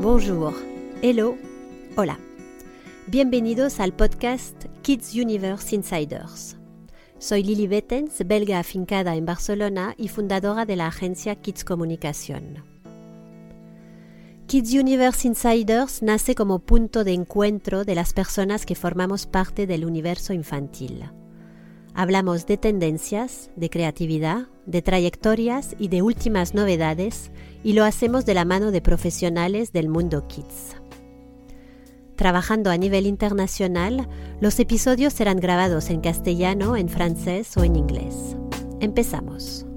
Bonjour, hello, hola. Bienvenidos al podcast Kids Universe Insiders. Soy Lili Bettens, belga afincada en Barcelona y fundadora de la agencia Kids Comunicación. Kids Universe Insiders nace como punto de encuentro de las personas que formamos parte del universo infantil. Hablamos de tendencias, de creatividad, de trayectorias y de últimas novedades y lo hacemos de la mano de profesionales del mundo kids. Trabajando a nivel internacional, los episodios serán grabados en castellano, en francés o en inglés. Empezamos.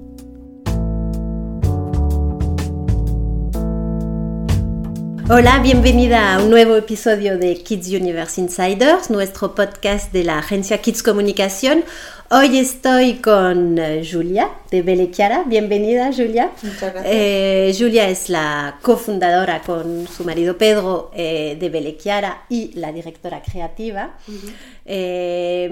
Hola, bienvenida a un nuevo episodio de Kids Universe Insiders, nuestro podcast de la agencia Kids Comunicación. Hoy estoy con eh, Julia de Belechiara. Bienvenida, Julia. Muchas gracias. Eh, Julia es la cofundadora con su marido Pedro eh, de Belechiara y la directora creativa. Eh,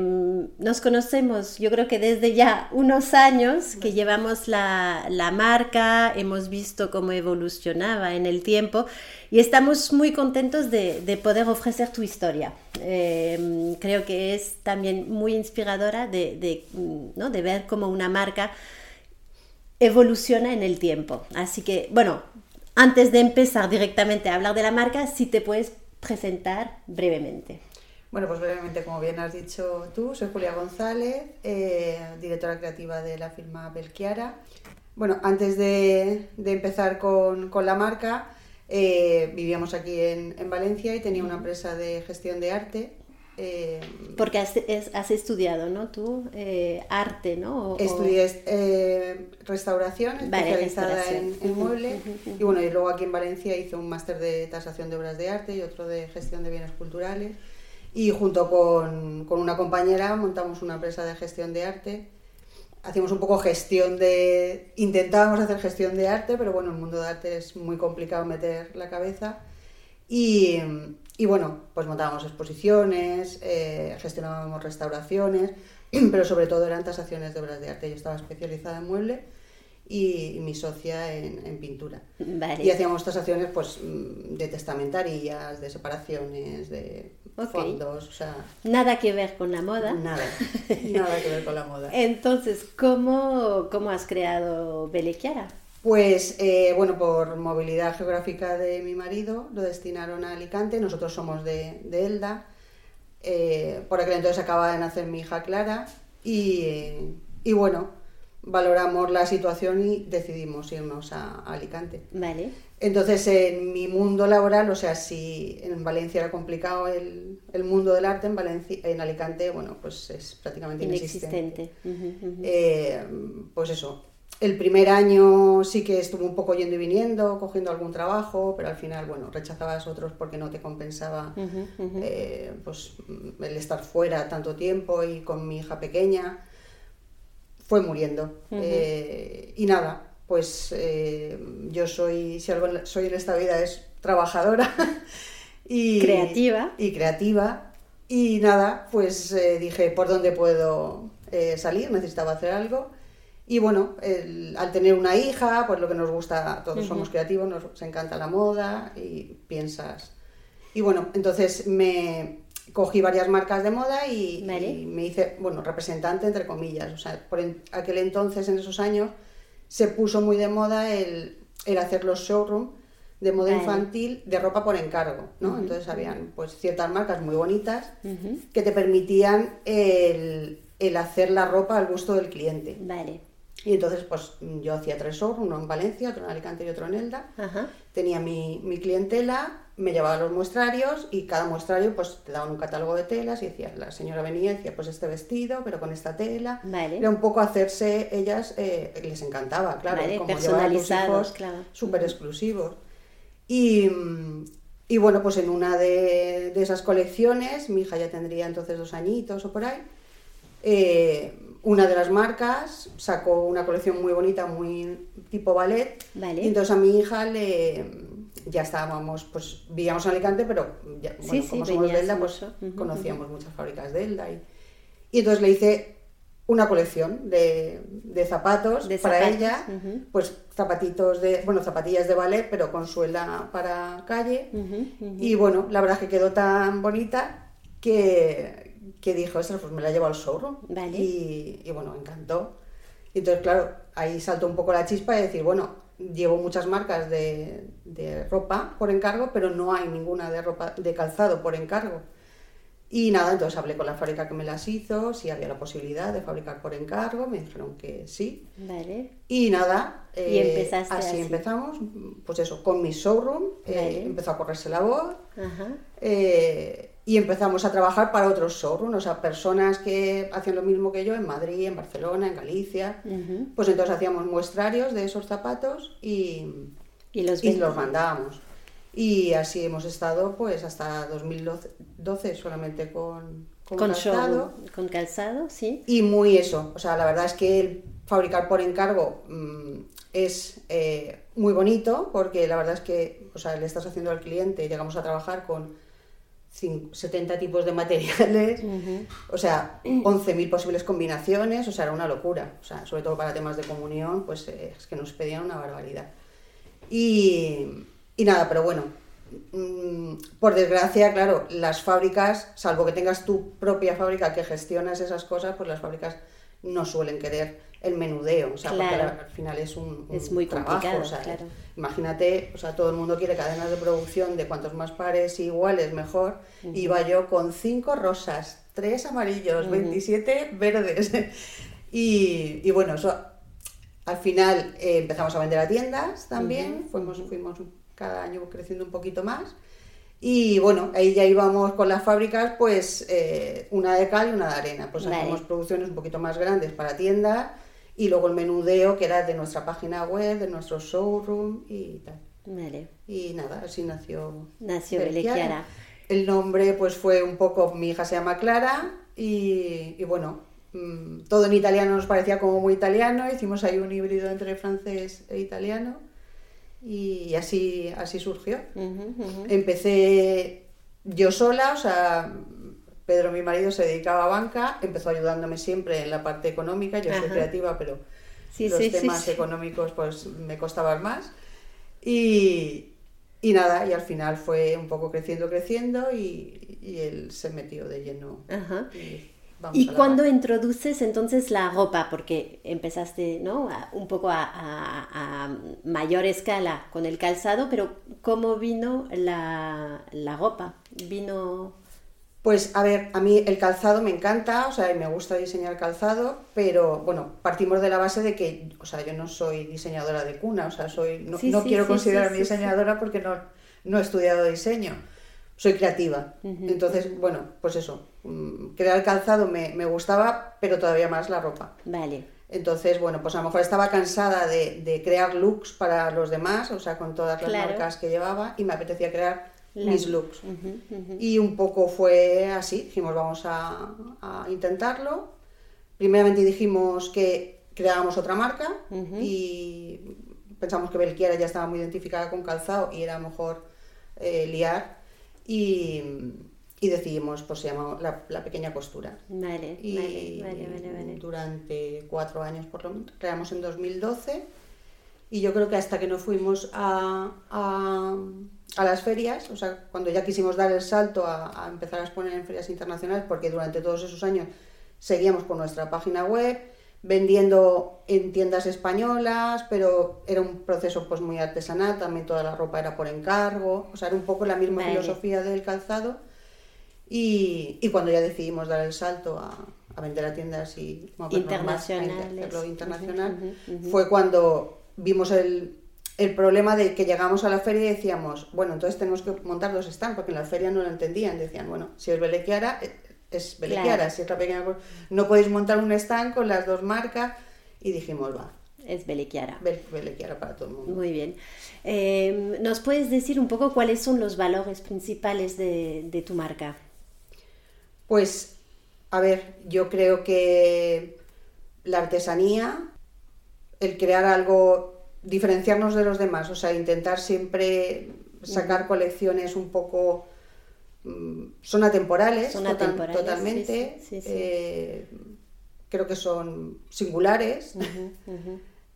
nos conocemos, yo creo que desde ya unos años que llevamos la, la marca, hemos visto cómo evolucionaba en el tiempo y estamos muy contentos de, de poder ofrecer tu historia. Eh, creo que es también muy inspiradora de, de, ¿no? de ver cómo una marca evoluciona en el tiempo. Así que, bueno, antes de empezar directamente a hablar de la marca, si te puedes presentar brevemente. Bueno, pues brevemente, como bien has dicho tú, soy Julia González, eh, directora creativa de la firma Belchiara. Bueno, antes de, de empezar con, con, la marca, eh, vivíamos aquí en, en, Valencia y tenía una empresa de gestión de arte. Eh, Porque has, es, has, estudiado, ¿no? Tú, arte, ¿no? O, Estudié restauración, vale, especializada restauración. En, en, muebles. -huh. Y bueno, y luego aquí en Valencia hice un máster de tasación de obras de arte y otro de gestión de bienes culturales. Y junto con, con una compañera montamos una empresa de gestión de arte hacíamos un poco gestión de... Intentábamos hacer gestión de arte, pero bueno, en el mundo de arte es muy complicado meter la cabeza. Y, y bueno, pues montábamos exposiciones, eh, gestionábamos restauraciones, pero sobre todo eran tasaciones de obras de arte. Yo estaba especializada en mueble y, y mi socia en, en pintura. Vale. Y hacíamos tasaciones pues de testamentarías, de separaciones, de okay. fondos, o sea... Nada que ver con la moda. Nada, nada que ver con la moda. Entonces, ¿cómo, cómo has creado Belechiara? Pues, eh, bueno, por movilidad geográfica de mi marido, lo destinaron a Alicante, nosotros somos de, de Elda, eh, por aquel entonces acaba de nacer mi hija Clara y, y bueno, valoramos la situación y decidimos irnos a, a, Alicante. Vale. Entonces, en mi mundo laboral, o sea, si en Valencia era complicado el, el mundo del arte, en, Valencia, en Alicante, bueno, pues es prácticamente inexistente. inexistente. Uh -huh, uh -huh. Eh, pues eso, el primer año sí que estuvo un poco yendo y viniendo, cogiendo algún trabajo, pero al final, bueno, rechazabas otros porque no te compensaba uh -huh, uh -huh. Eh, pues, el estar fuera tanto tiempo y con mi hija pequeña. Fue muriendo. Uh -huh. eh, y nada, pues eh, yo soy, si algo soy en esta vida es trabajadora. y, creativa. Y creativa. Y nada, pues eh, dije, ¿por dónde puedo salir? Necesitaba hacer algo. Y bueno, el, al tener una hija, pues lo que nos gusta, todos uh -huh. somos creativos, nos encanta la moda y piensas. Y bueno, entonces me cogí varias marcas de moda y, vale. y me hice, bueno, representante entre comillas. O sea, por en, aquel entonces, en esos años, se puso muy de moda el, el hacer los showrooms de moda vale. infantil de ropa por encargo, ¿no? Uh -huh. Entonces habían pues ciertas marcas muy bonitas uh -huh. que te permitían el, el, hacer la ropa al gusto del cliente. Vale. Y entonces, pues yo hacía tres showrooms, uno en Valencia, otro en Alicante y otro en Elda. Uh -huh. Tenía mi, mi, clientela, me llevaba los muestrarios y cada muestrario pues te daban un catálogo de telas y decía, la señora venía y decía, pues este vestido, pero con esta tela. Vale. Era un poco hacerse, ellas eh, les encantaba, claro, vale, como hijos claro. súper exclusivos. Y, y, bueno, pues en una de, de, esas colecciones, mi hija ya tendría entonces dos añitos o por ahí, eh, una de las marcas sacó una colección muy bonita, muy tipo ballet. Vale. Y entonces a mi hija le ya estábamos, pues vivíamos en Alicante, pero ya, bueno, sí, como sí, somos de Elda, pues uh -huh, conocíamos uh -huh. muchas fábricas de Elda. Y, y entonces le hice una colección de, zapatos para ella, pues zapatitos de, bueno, zapatillas de ballet, pero con suela para calle. Y bueno, la verdad es que quedó tan bonita que, que dijo, pues me la llevo al showroom. Y, y, bueno, encantó. Y entonces, claro, ahí saltó un poco la chispa de decir, bueno, llevo muchas marcas de, de ropa por encargo, pero no hay ninguna de ropa de calzado por encargo. Y nada, entonces hablé con la fábrica que me las hizo, si había la posibilidad de fabricar por encargo, me dijeron que sí. Vale. Y nada, eh, así, empezamos, pues eso, con mi showroom, eh, empezó a correrse la voz eh, y empezamos a trabajar para otros showrooms, o sea, personas que hacían lo mismo que yo en Madrid, en Barcelona, en Galicia. Pues entonces hacíamos muestrarios de esos zapatos y, y los, y los mandábamos. Y así hemos estado pues hasta 2012 solamente con, con, calzado. con calzado, sí. Y muy eso, o sea, la verdad es que el fabricar por encargo mm, es eh, muy bonito porque la verdad es que, o sea, le estás haciendo al cliente, llegamos a trabajar con 70 tipos de materiales, o sea, 11.000 posibles combinaciones, o sea, era una locura, o sea, sobre todo para temas de comunión, pues eh, es que nos pedían una barbaridad. Y, y nada, pero bueno, mm, por desgracia, claro, las fábricas, salvo que tengas tu propia fábrica que gestionas esas cosas, pues las fábricas no suelen querer el menudeo, o sea, porque al final es un, es muy complicado, imagínate, o sea, todo el mundo quiere cadenas de producción de cuantos más pares iguales mejor, y va yo con cinco rosas, tres amarillos, 27 verdes, y, y, bueno, eso al final eh, empezamos a vender a tiendas también, fuimos, fuimos cada año creciendo un poquito más. Y bueno, ahí ya íbamos con las fábricas, pues eh, una de cal y una de arena. Pues hacemos producciones un poquito más grandes para tiendas y luego el menudeo que era de nuestra página web, de nuestro showroom y tal. Y nada, así nació. Nació Belequiara. El nombre pues fue un poco, mi hija se llama Clara y, y bueno, mm, todo en italiano nos parecía como muy italiano, hicimos ahí un híbrido entre francés e italiano y así, así surgió. Empecé yo sola, o sea, Pedro, mi marido, se dedicaba a banca, empezó ayudándome siempre en la parte económica, yo soy creativa, pero los temas económicos pues me costaban más. Y, y, nada, y al final fue un poco creciendo, creciendo y, y él se metió de lleno y cuando introduces entonces la ropa, porque empezaste ¿no? un poco a, mayor escala con el calzado, pero ¿cómo vino la, la, ropa? Vino... Pues a ver, a mí el calzado me encanta, o sea, me gusta diseñar calzado, pero bueno, partimos de la base de que, o sea, yo no soy diseñadora de cuna, o sea, soy, no, no quiero considerarme diseñadora porque no, no he estudiado diseño soy creativa. Entonces, bueno, pues eso, mm, crear calzado me, me, gustaba, pero todavía más la ropa. Vale. Entonces, bueno, pues a lo mejor estaba cansada de, de crear looks para los demás, o sea, con todas las marcas que llevaba, y me apetecía crear mis looks. Y un poco fue así, dijimos, vamos a, a intentarlo. Primeramente dijimos que creábamos otra marca y pensamos que Belquiera ya estaba muy identificada con calzado y era mejor eh, liar y, y decidimos, pues se llama la, Pequeña Costura. Vale, y vale, vale, Durante cuatro años por lo menos, creamos en 2012 y yo creo que hasta que no fuimos a, a, a, las ferias, o sea, cuando ya quisimos dar el salto a, a, empezar a exponer en ferias internacionales, porque durante todos esos años seguíamos con nuestra página web, vendiendo en tiendas españolas, pero era un proceso pues muy artesanal, también toda la ropa era por encargo, o sea, era un poco la misma filosofía del calzado. Y, y, cuando ya decidimos dar el salto a, a vender a tiendas y internacionales, internacional, fue cuando vimos el, el, problema de que llegamos a la feria y decíamos, bueno, entonces tenemos que montar dos stands, porque en la feria no lo entendían, decían, bueno, si es Belequiara, es Belequiara, si es la pequeña no podéis montar un stand con las dos marcas y dijimos, va. Es Belequiara. Belequiara para todo el mundo. Muy bien. Em, ¿Nos puedes decir un poco cuáles son los valores principales de, de tu marca? Pues, a ver, yo creo que la artesanía, el crear algo, diferenciarnos de los demás, o sea, intentar siempre sacar colecciones un poco Mm, son atemporales, totalmente. Eh, creo que son singulares,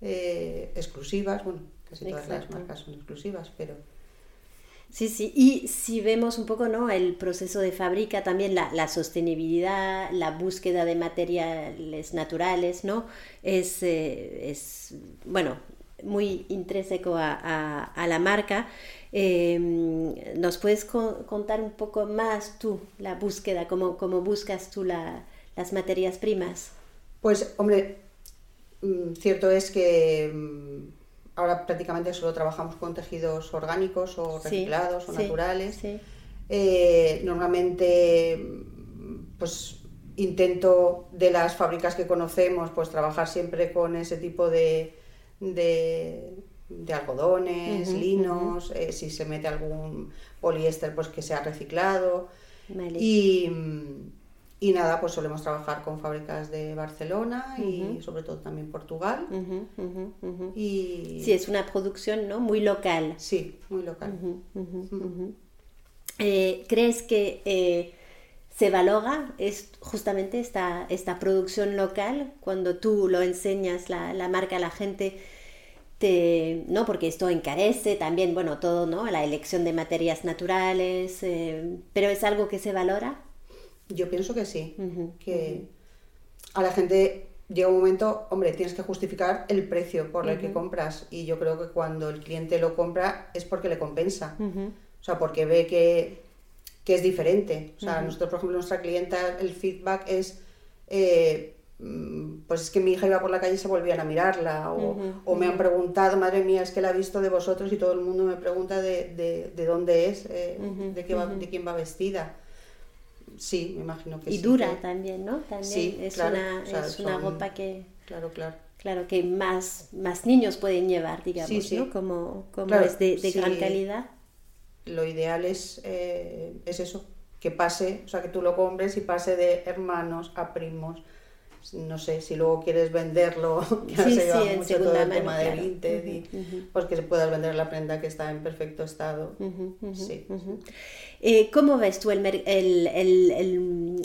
eh, exclusivas, bueno, casi todas las marcas son exclusivas, pero... Sí, sí, y si vemos un poco ¿no? el proceso de fábrica, también la, sostenibilidad, la búsqueda de materiales naturales, ¿no? Es, eh, es bueno, muy intrínseco a, la marca. Em, ¿Nos puedes contar un poco más tú la búsqueda, cómo, cómo buscas tú las materias primas? Pues, hombre, mm, cierto es que mm, ahora prácticamente solo trabajamos con tejidos orgánicos o reciclados o naturales. Eh, normalmente, mm, pues intento de las fábricas que conocemos, pues trabajar siempre con ese tipo de, de, algodones, linos, eh, si se mete algún poliéster, pues que sea reciclado. Y, y, nada, pues solemos trabajar con fábricas de Barcelona y sobre todo también Portugal. y... Sí, es una producción ¿no? muy local. Sí, muy local. Eh, ¿Crees que eh, se valora es justamente esta, esta producción local cuando tú lo enseñas la, la marca a la gente? ¿no? Porque esto encarece también, bueno, todo, ¿no? La elección de materias naturales, eh, pero es algo que se valora. Yo pienso que sí, que a la gente llega un momento, hombre, tienes que justificar el precio por el que compras y yo creo que cuando el cliente lo compra es porque le compensa, o sea, porque ve que, que es diferente. O sea, nosotros, por ejemplo, nuestra clienta, el feedback es... Eh, Mm, pues es que mi hija iba por la calle y se volvían a mirarla, o, me han preguntado, madre mía, es que la he visto de vosotros y todo el mundo me pregunta de, de, dónde es, eh, de, qué va, de quién va vestida. Sí, me imagino que y sí. Y dura también, ¿no? También es, una, es una ropa que... Claro, claro. Claro, que más, más niños pueden llevar, digamos, ¿no? Como, como es de, gran calidad. Lo ideal es, eh, es eso, que pase, o sea, que tú lo compres y pase de hermanos a primos, no sé, si luego quieres venderlo, que se lleva mucho todo el tema de Vinted, y, pues que puedas vender la prenda que está en perfecto estado. sí. Eh, ¿Cómo ves tú el, el, el,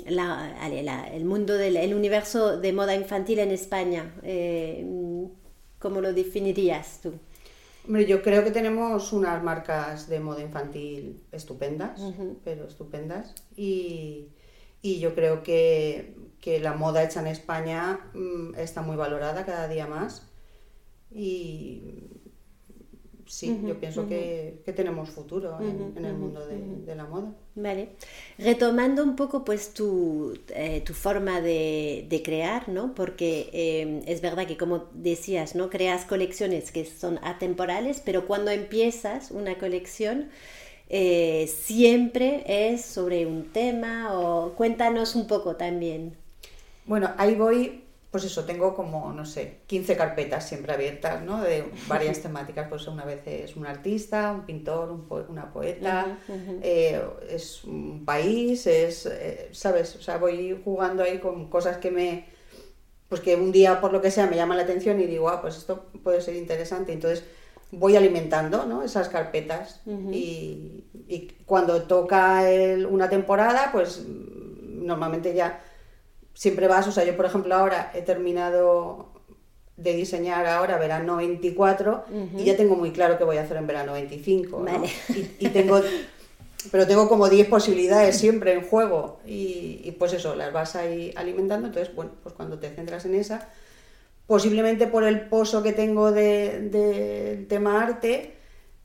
el mundo del el universo de moda infantil en España? Eh, ¿Cómo lo definirías tú? Hombre, yo creo que tenemos unas marcas de moda infantil estupendas, pero estupendas. Y, y yo creo que que la moda hecha en España mm, está muy valorada cada día más y sí, yo pienso que, tenemos futuro en, el mundo de, la moda. Vale. Retomando un poco pues tu, eh, tu forma de, crear, ¿no? Porque eh, es verdad que como decías, ¿no? Creas colecciones que son atemporales, pero cuando empiezas una colección... Eh, siempre es sobre un tema o cuéntanos un poco también. Bueno, ahí voy, pues eso, tengo como, no sé, 15 carpetas siempre abiertas, ¿no? De varias temáticas, pues una vez es un artista, un pintor, una poeta, eh, es un país, es, eh, ¿sabes? O sea, voy jugando ahí con cosas que me, pues que un día por lo que sea me llama la atención y digo, ah, pues esto puede ser interesante, entonces voy alimentando ¿no? esas carpetas y, cuando toca una temporada, pues normalmente ya siempre vas, o sea, yo por ejemplo ahora he terminado de diseñar ahora verano 24 y ya tengo muy claro qué voy a hacer en verano 25. Y, tengo, pero tengo como 10 posibilidades siempre en juego y, pues eso, las vas ahí alimentando. Entonces, bueno, pues cuando te centras en esa, posiblemente por el pozo que tengo del de, tema arte,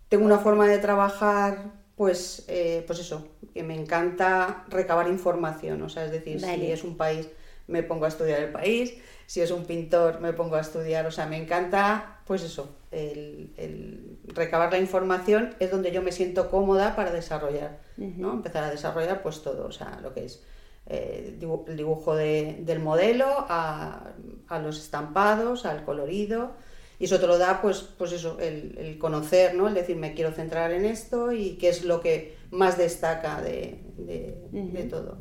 tengo una forma de trabajar, pues, eh, pues eso, que me encanta recabar información, o sea, es decir, si es un país me pongo a estudiar el país, si es un pintor me pongo a estudiar, o sea, me encanta, pues eso, el, recabar la información es donde yo me siento cómoda para desarrollar, ¿no? Empezar a desarrollar pues todo, o sea, lo que es eh, el dibujo del modelo, a, los estampados, al colorido, y eso te lo da, pues, pues eso, el, conocer, ¿no? El decir, me quiero centrar en esto y qué es lo que más destaca de, de todo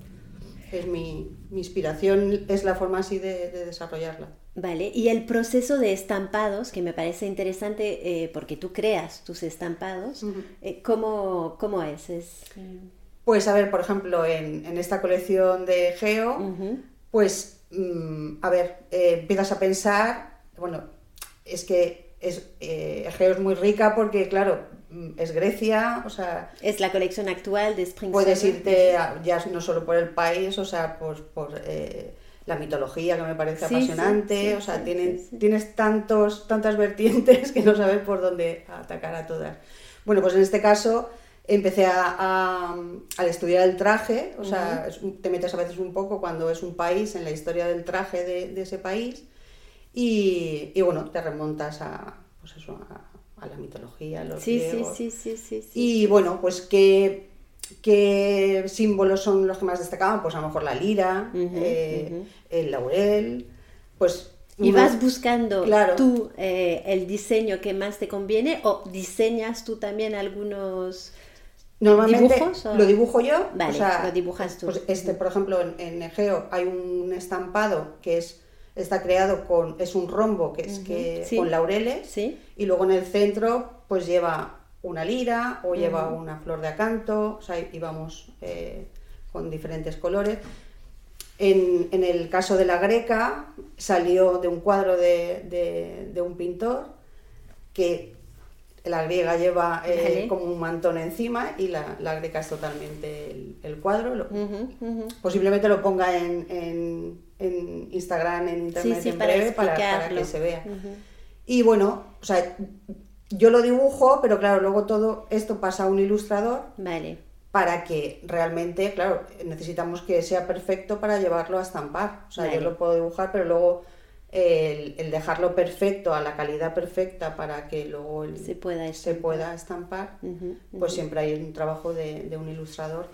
es mi, inspiración, es la forma así de, desarrollarla. Vale, y el proceso de estampados, que me parece interesante eh, porque tú creas tus estampados, eh, ¿cómo, es? Pues a ver, por ejemplo, en, esta colección de Geo, pues mm, a ver, eh, empiezas a pensar, bueno, es que es, eh, Egeo es muy rica porque, claro, es Grecia, o sea... Es la colección actual de Spring Puedes irte ya no solo por el país, o sea, por, por eh, la mitología que me parece apasionante, o sea, tienes, tienes tantos, tantas vertientes que no sabes por dónde atacar a todas. Bueno, pues en este caso empecé a, a, estudiar el traje, o sea, te metes a veces un poco cuando es un país en la historia del traje de, ese país y, y, bueno, te remontas a, pues eso, a, la mitología, a los sí, Sí, sí, sí, sí, Y bueno, pues qué, qué símbolos son los que más destacaban, pues a lo mejor la lira, eh, el laurel, pues y vas buscando tú eh, el diseño que más te conviene o diseñas tú también algunos Normalmente lo dibujo yo. Vale, lo dibujas tú. Pues este, por ejemplo, en, Egeo hay un estampado que es está creado con es un rombo que es que con laureles ¿Sí? y luego en el centro pues lleva una lira o lleva una flor de acanto, o sea, íbamos eh, con diferentes colores. En, en, el caso de la greca salió de un cuadro de, de, de un pintor que la griega lleva eh, como un mantón encima y la, la greca es totalmente el, cuadro. Posiblemente lo ponga en, en, en, Instagram, en internet en breve para, para, que se vea. Y bueno, o sea, yo lo dibujo, pero claro, luego todo esto pasa a un ilustrador. Vale. Para que realmente, claro, necesitamos que sea perfecto para llevarlo a estampar. O sea, yo lo puedo dibujar, pero luego el, dejarlo perfecto, a la calidad perfecta para que luego se, pueda se, pueda estampar, pues siempre hay un trabajo de, un ilustrador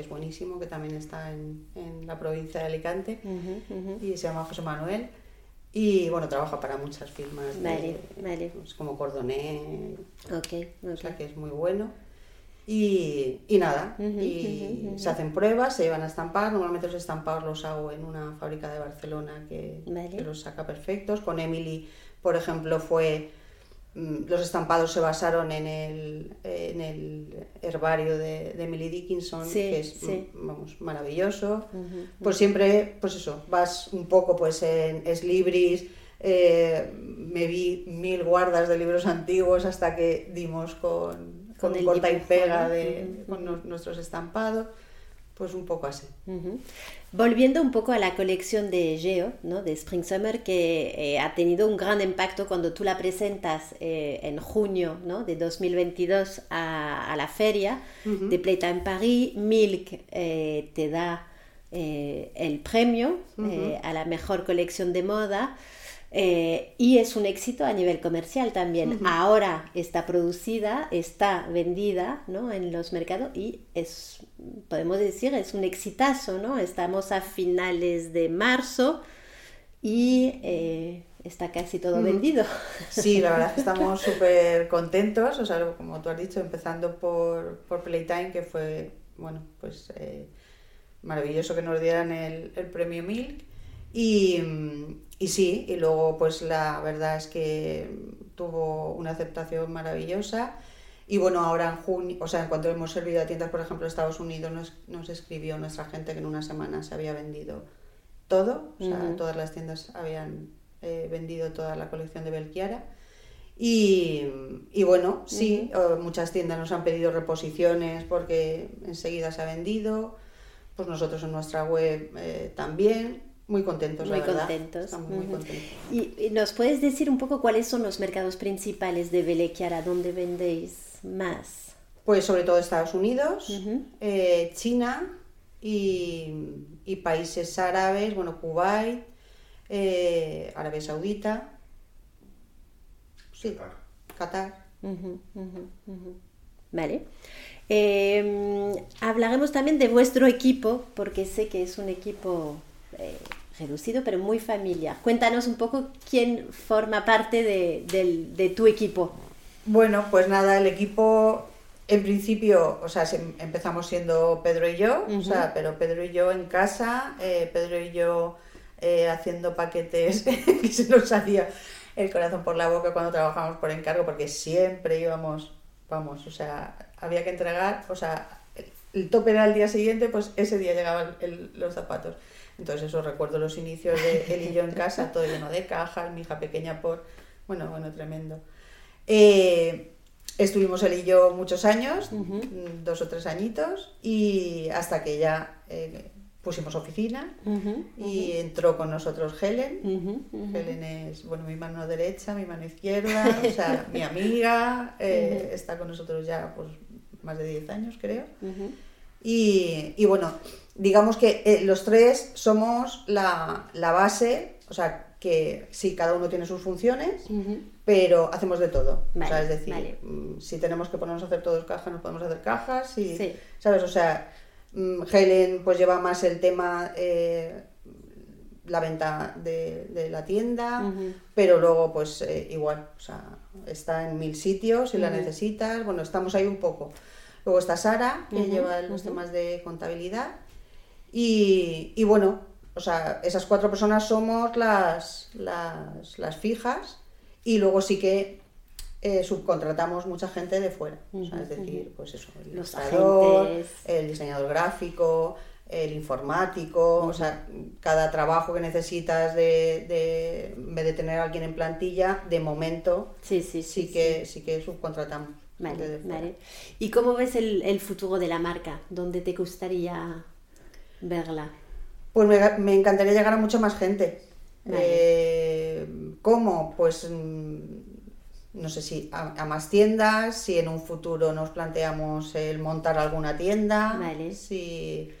que es buenísimo, que también está en, la provincia de Alicante y se llama José Manuel. Y bueno, trabaja para muchas firmas pues, como Cordoné, o sea que es muy bueno. Y, y nada, y se hacen pruebas, se llevan a estampar. Normalmente los estampados los hago en una fábrica de Barcelona que, los saca perfectos. Con Emily, por ejemplo, fue los estampados se basaron en el, en el herbario de, Emily Dickinson, que es mm, vamos, maravilloso. Pues siempre, pues eso, vas un poco pues en Slibris, eh, me vi mil guardas de libros antiguos hasta que dimos con con, corta y pega de, con nuestros estampados, pues un poco así. Volviendo un poco a la colección de Geo, ¿no? de Spring Summer, que eh, ha tenido un gran impacto cuando tú la presentas eh, en junio ¿no? de 2022 a, a la feria de Plata en París. Milk eh, te da el premio a la mejor colección de moda. Eh, y es un éxito a nivel comercial también. Ahora está producida, está vendida ¿no? en los mercados y es, podemos decir, es un exitazo. ¿no? Estamos a finales de marzo y eh, está casi todo vendido. Sí, la verdad que estamos súper contentos, o sea, como tú has dicho, empezando por, por Playtime, que fue, bueno, pues eh, maravilloso que nos dieran el, el premio Milk. Y, y sí, y luego pues la verdad es que tuvo una aceptación maravillosa. Y bueno, ahora en junio, o sea, en cuanto hemos servido a tiendas, por ejemplo, Estados Unidos nos, nos escribió nuestra gente que en una semana se había vendido todo, o sea, todas las tiendas habían eh, vendido toda la colección de Belchiara. Y, y bueno, sí, muchas tiendas nos han pedido reposiciones porque enseguida se ha vendido, pues nosotros en nuestra web eh, también. Muy contentos, muy la contentos. Estamos muy contentos. ¿Y, nos puedes decir un poco cuáles son los mercados principales de Belequiara, dónde vendéis más? Pues sobre todo Estados Unidos, eh, China y, países árabes, bueno, Kuwait, eh, Arabia Saudita, sí, Qatar. Vale. Em, hablaremos también de vuestro equipo, porque sé que es un equipo eh, reducido, pero muy familiar. Cuéntanos un poco quién forma parte de, tu equipo. Bueno, pues nada, el equipo en principio, o sea, empezamos siendo Pedro y yo, o sea, pero Pedro y yo en casa, eh, Pedro y yo eh, haciendo paquetes que se nos salía el corazón por la boca cuando trabajamos por encargo, porque siempre íbamos, vamos, o sea, había que entregar, o sea, el tope era el día siguiente, pues ese día llegaban los zapatos. Entonces eso recuerdo los inicios de él y yo en casa, todo lleno de cajas, mi hija pequeña por... Bueno, bueno, tremendo. Eh, estuvimos él y yo muchos años, dos o tres añitos, y hasta que ya eh, pusimos oficina y entró con nosotros Helen. Helen es, bueno, mi mano derecha, mi mano izquierda, o sea, mi amiga, eh, está con nosotros ya pues más de 10 años, creo. Y, y, bueno, digamos que eh, los tres somos la, la, base, o sea, que sí, cada uno tiene sus funciones, pero hacemos de todo. o sea, es decir, mm, si tenemos que ponernos a hacer todos cajas, nos podemos hacer cajas, y, ¿sabes? O sea, mm, Helen pues lleva más el tema... Eh, la venta de, la tienda, pero luego pues eh, igual, o sea, está en mil sitios si la necesitas, bueno, estamos ahí un poco. Luego está Sara, que lleva los temas de contabilidad. Y, y, bueno, o sea, esas cuatro personas somos las, las, las fijas. Y luego sí que eh, subcontratamos mucha gente de fuera. es decir, pues eso, el ilustrador, el diseñador gráfico, el informático, o sea, cada trabajo que necesitas de, de, en vez de tener a alguien en plantilla, de momento sí, sí, sí, que, sí que subcontratamos. Vale, ¿Y cómo ves el, futuro de la marca? ¿Dónde te gustaría verla? Pues me, encantaría llegar a mucha más gente. Eh, ¿Cómo? Pues mm, no sé si a, más tiendas, si en un futuro nos planteamos el montar alguna tienda, vale. si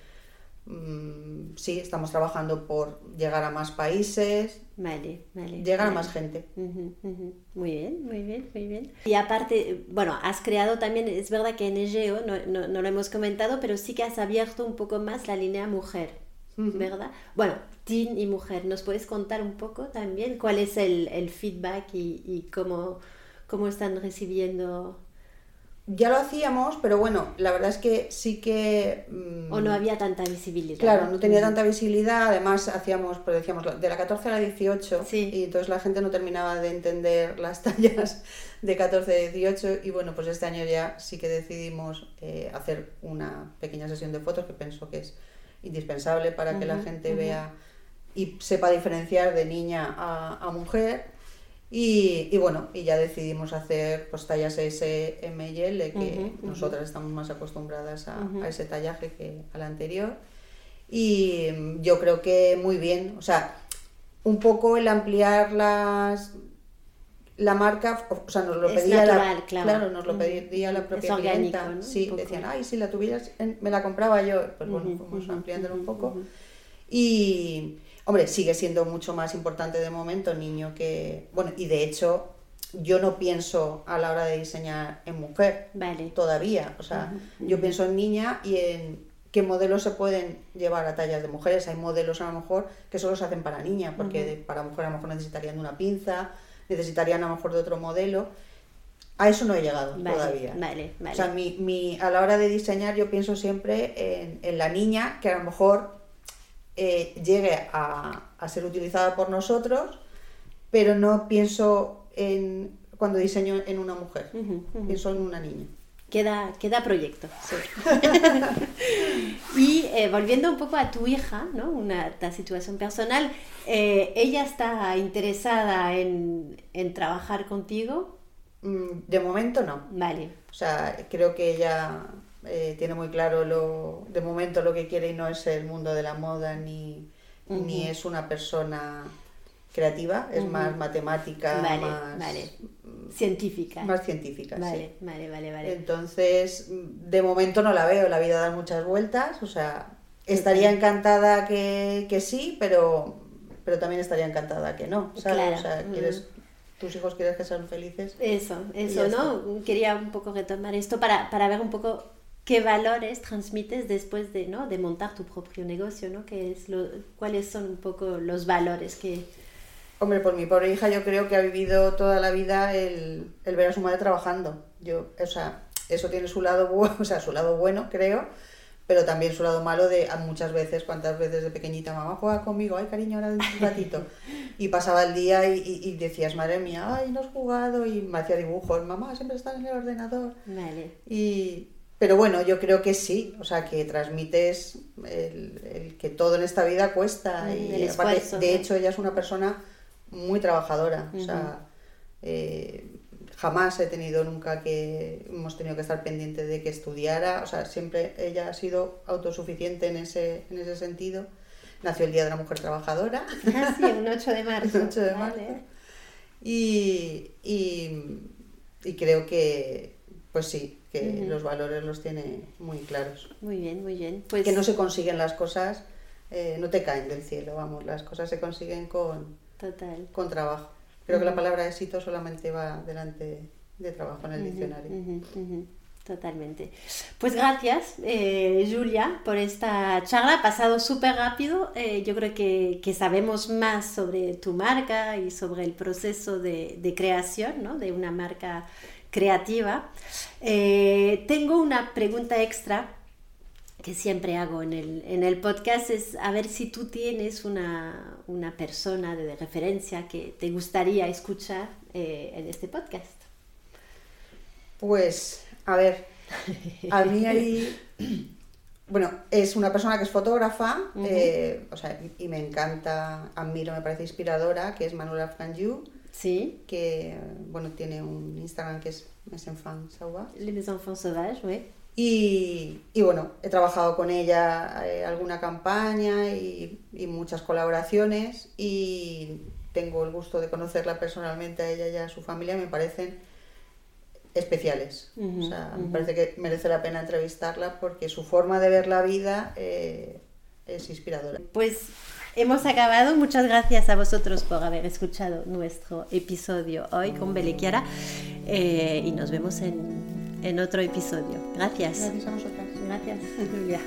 Mm, sí, estamos trabajando por llegar a más países. Vale, vale. Llegar a más gente. Muy bien, muy bien, muy bien. Y aparte, bueno, has creado también, es verdad que en Egeo, no, no, no, lo hemos comentado, pero sí que has abierto un poco más la línea mujer, ¿verdad? Bueno, teen y mujer. ¿Nos puedes contar un poco también cuál es el, el feedback y, y cómo, cómo están recibiendo ya lo hacíamos, pero bueno, la verdad es que sí que... o no había tanta visibilidad. Claro, no, tenía tanta visibilidad, además hacíamos, pues decíamos, de la 14 a la 18, y entonces la gente no terminaba de entender las tallas de 14 a 18, y bueno, pues este año ya sí que decidimos eh, hacer una pequeña sesión de fotos que pienso que es indispensable para que la gente vea y sepa diferenciar de niña a, a mujer y, bueno, y ya decidimos hacer pues tallas S, M y L, que nosotras estamos más acostumbradas a, ese tallaje que al anterior. Y yo creo que muy bien, o sea, un poco el ampliar las la marca, o sea, nos lo pedía la, claro. nos lo pedía la propia clienta. Sí, decían, ay, si la tuvieras, me la compraba yo. Pues bueno, fuimos ampliándolo un poco. Y, Hombre, sigue siendo mucho más importante de momento niño que... Bueno, y de hecho yo no pienso a la hora de diseñar en mujer vale. todavía. O sea, yo pienso en niña y en qué modelos se pueden llevar a tallas de mujeres. Hay modelos a lo mejor que solo se hacen para niña, porque para mujer a lo mejor necesitarían una pinza, necesitarían a lo mejor de otro modelo. A eso no he llegado todavía. Vale, vale. O sea, mi, mi, a la hora de diseñar yo pienso siempre en, en la niña, que a lo mejor eh, llegue a, ser utilizada por nosotros, pero no pienso en cuando diseño en una mujer, pienso en una niña. Queda, queda proyecto. y eh, volviendo un poco a tu hija, ¿no? una situación personal, eh, ¿ella está interesada en, en trabajar contigo? Mm, de momento no. Vale. O sea, creo que ella eh, tiene muy claro lo, de momento lo que quiere y no es el mundo de la moda ni, ni es una persona creativa, es más matemática, más científica. Más científica, vale, Vale, vale, vale. Entonces, de momento no la veo, la vida da muchas vueltas, o sea, estaría encantada que, que sí, pero, pero también estaría encantada que no, ¿sabes? O sea, quieres tus hijos quieres que sean felices. Eso, eso, ¿no? Quería un poco retomar esto para, para ver un poco qué valores transmites después de, ¿no? de montar tu propio negocio, ¿no? ¿Qué es lo, ¿Cuáles son un poco los valores que... Hombre, por mi pobre hija yo creo que ha vivido toda la vida el, el ver a su madre trabajando. Yo, o sea, eso tiene su lado bueno, o sea, su lado bueno, creo, pero también su lado malo de muchas veces, cuántas veces de pequeñita, mamá juega conmigo, ay cariño, ahora un ratito. Y pasaba el día y, y, decías, madre mía, ay, no has jugado, y me hacía dibujos, mamá, siempre estás en el ordenador. Vale. Y, pero bueno, yo creo que sí, o sea, que transmites el, que todo en esta vida cuesta. Mm, y de hecho, ella es una persona muy trabajadora. O sea, eh, jamás he tenido nunca que hemos tenido que estar pendiente de que estudiara. O sea, siempre ella ha sido autosuficiente en ese, en ese sentido. Nació el Día de la Mujer Trabajadora. Ah, sí, un 8 de marzo. 8 de marzo. Y, y creo que, pues sí, que los valores los tiene muy claros. Muy bien, muy bien. Pues... Que no se consiguen las cosas, eh, no te caen del cielo, vamos, las cosas se consiguen con, Total. con trabajo. Creo que la palabra éxito solamente va delante de trabajo en el diccionario. Totalmente. Pues gracias, eh, Julia, por esta charla. Ha pasado súper rápido. Eh, yo creo que, que, sabemos más sobre tu marca y sobre el proceso de, de creación ¿no? de una marca creativa. Eh, tengo una pregunta extra que siempre hago en el, en el, podcast es a ver si tú tienes una, una persona de, referencia que te gustaría escuchar eh, en este podcast. Pues, a ver, a mí hay... Bueno, es una persona que es fotógrafa, eh, o sea, y me encanta, admiro, me parece inspiradora, que es Manuela Franju Sí. Que, bueno, tiene un Instagram que es Mes Enfants Sauvages. Les Enfants Sauvages, oui. Y, y, bueno, he trabajado con ella eh, alguna campaña y, y, muchas colaboraciones y tengo el gusto de conocerla personalmente a ella y a su familia, me parecen especiales. o sea, me parece que merece la pena entrevistarla porque su forma de ver la vida eh, es inspiradora. Pues Hemos acabado. Muchas gracias a vosotros por haber escuchado nuestro episodio hoy con Belequiara eh, y nos vemos en, en otro episodio. Gracias. Gracias a vosotras. Gracias, Julia.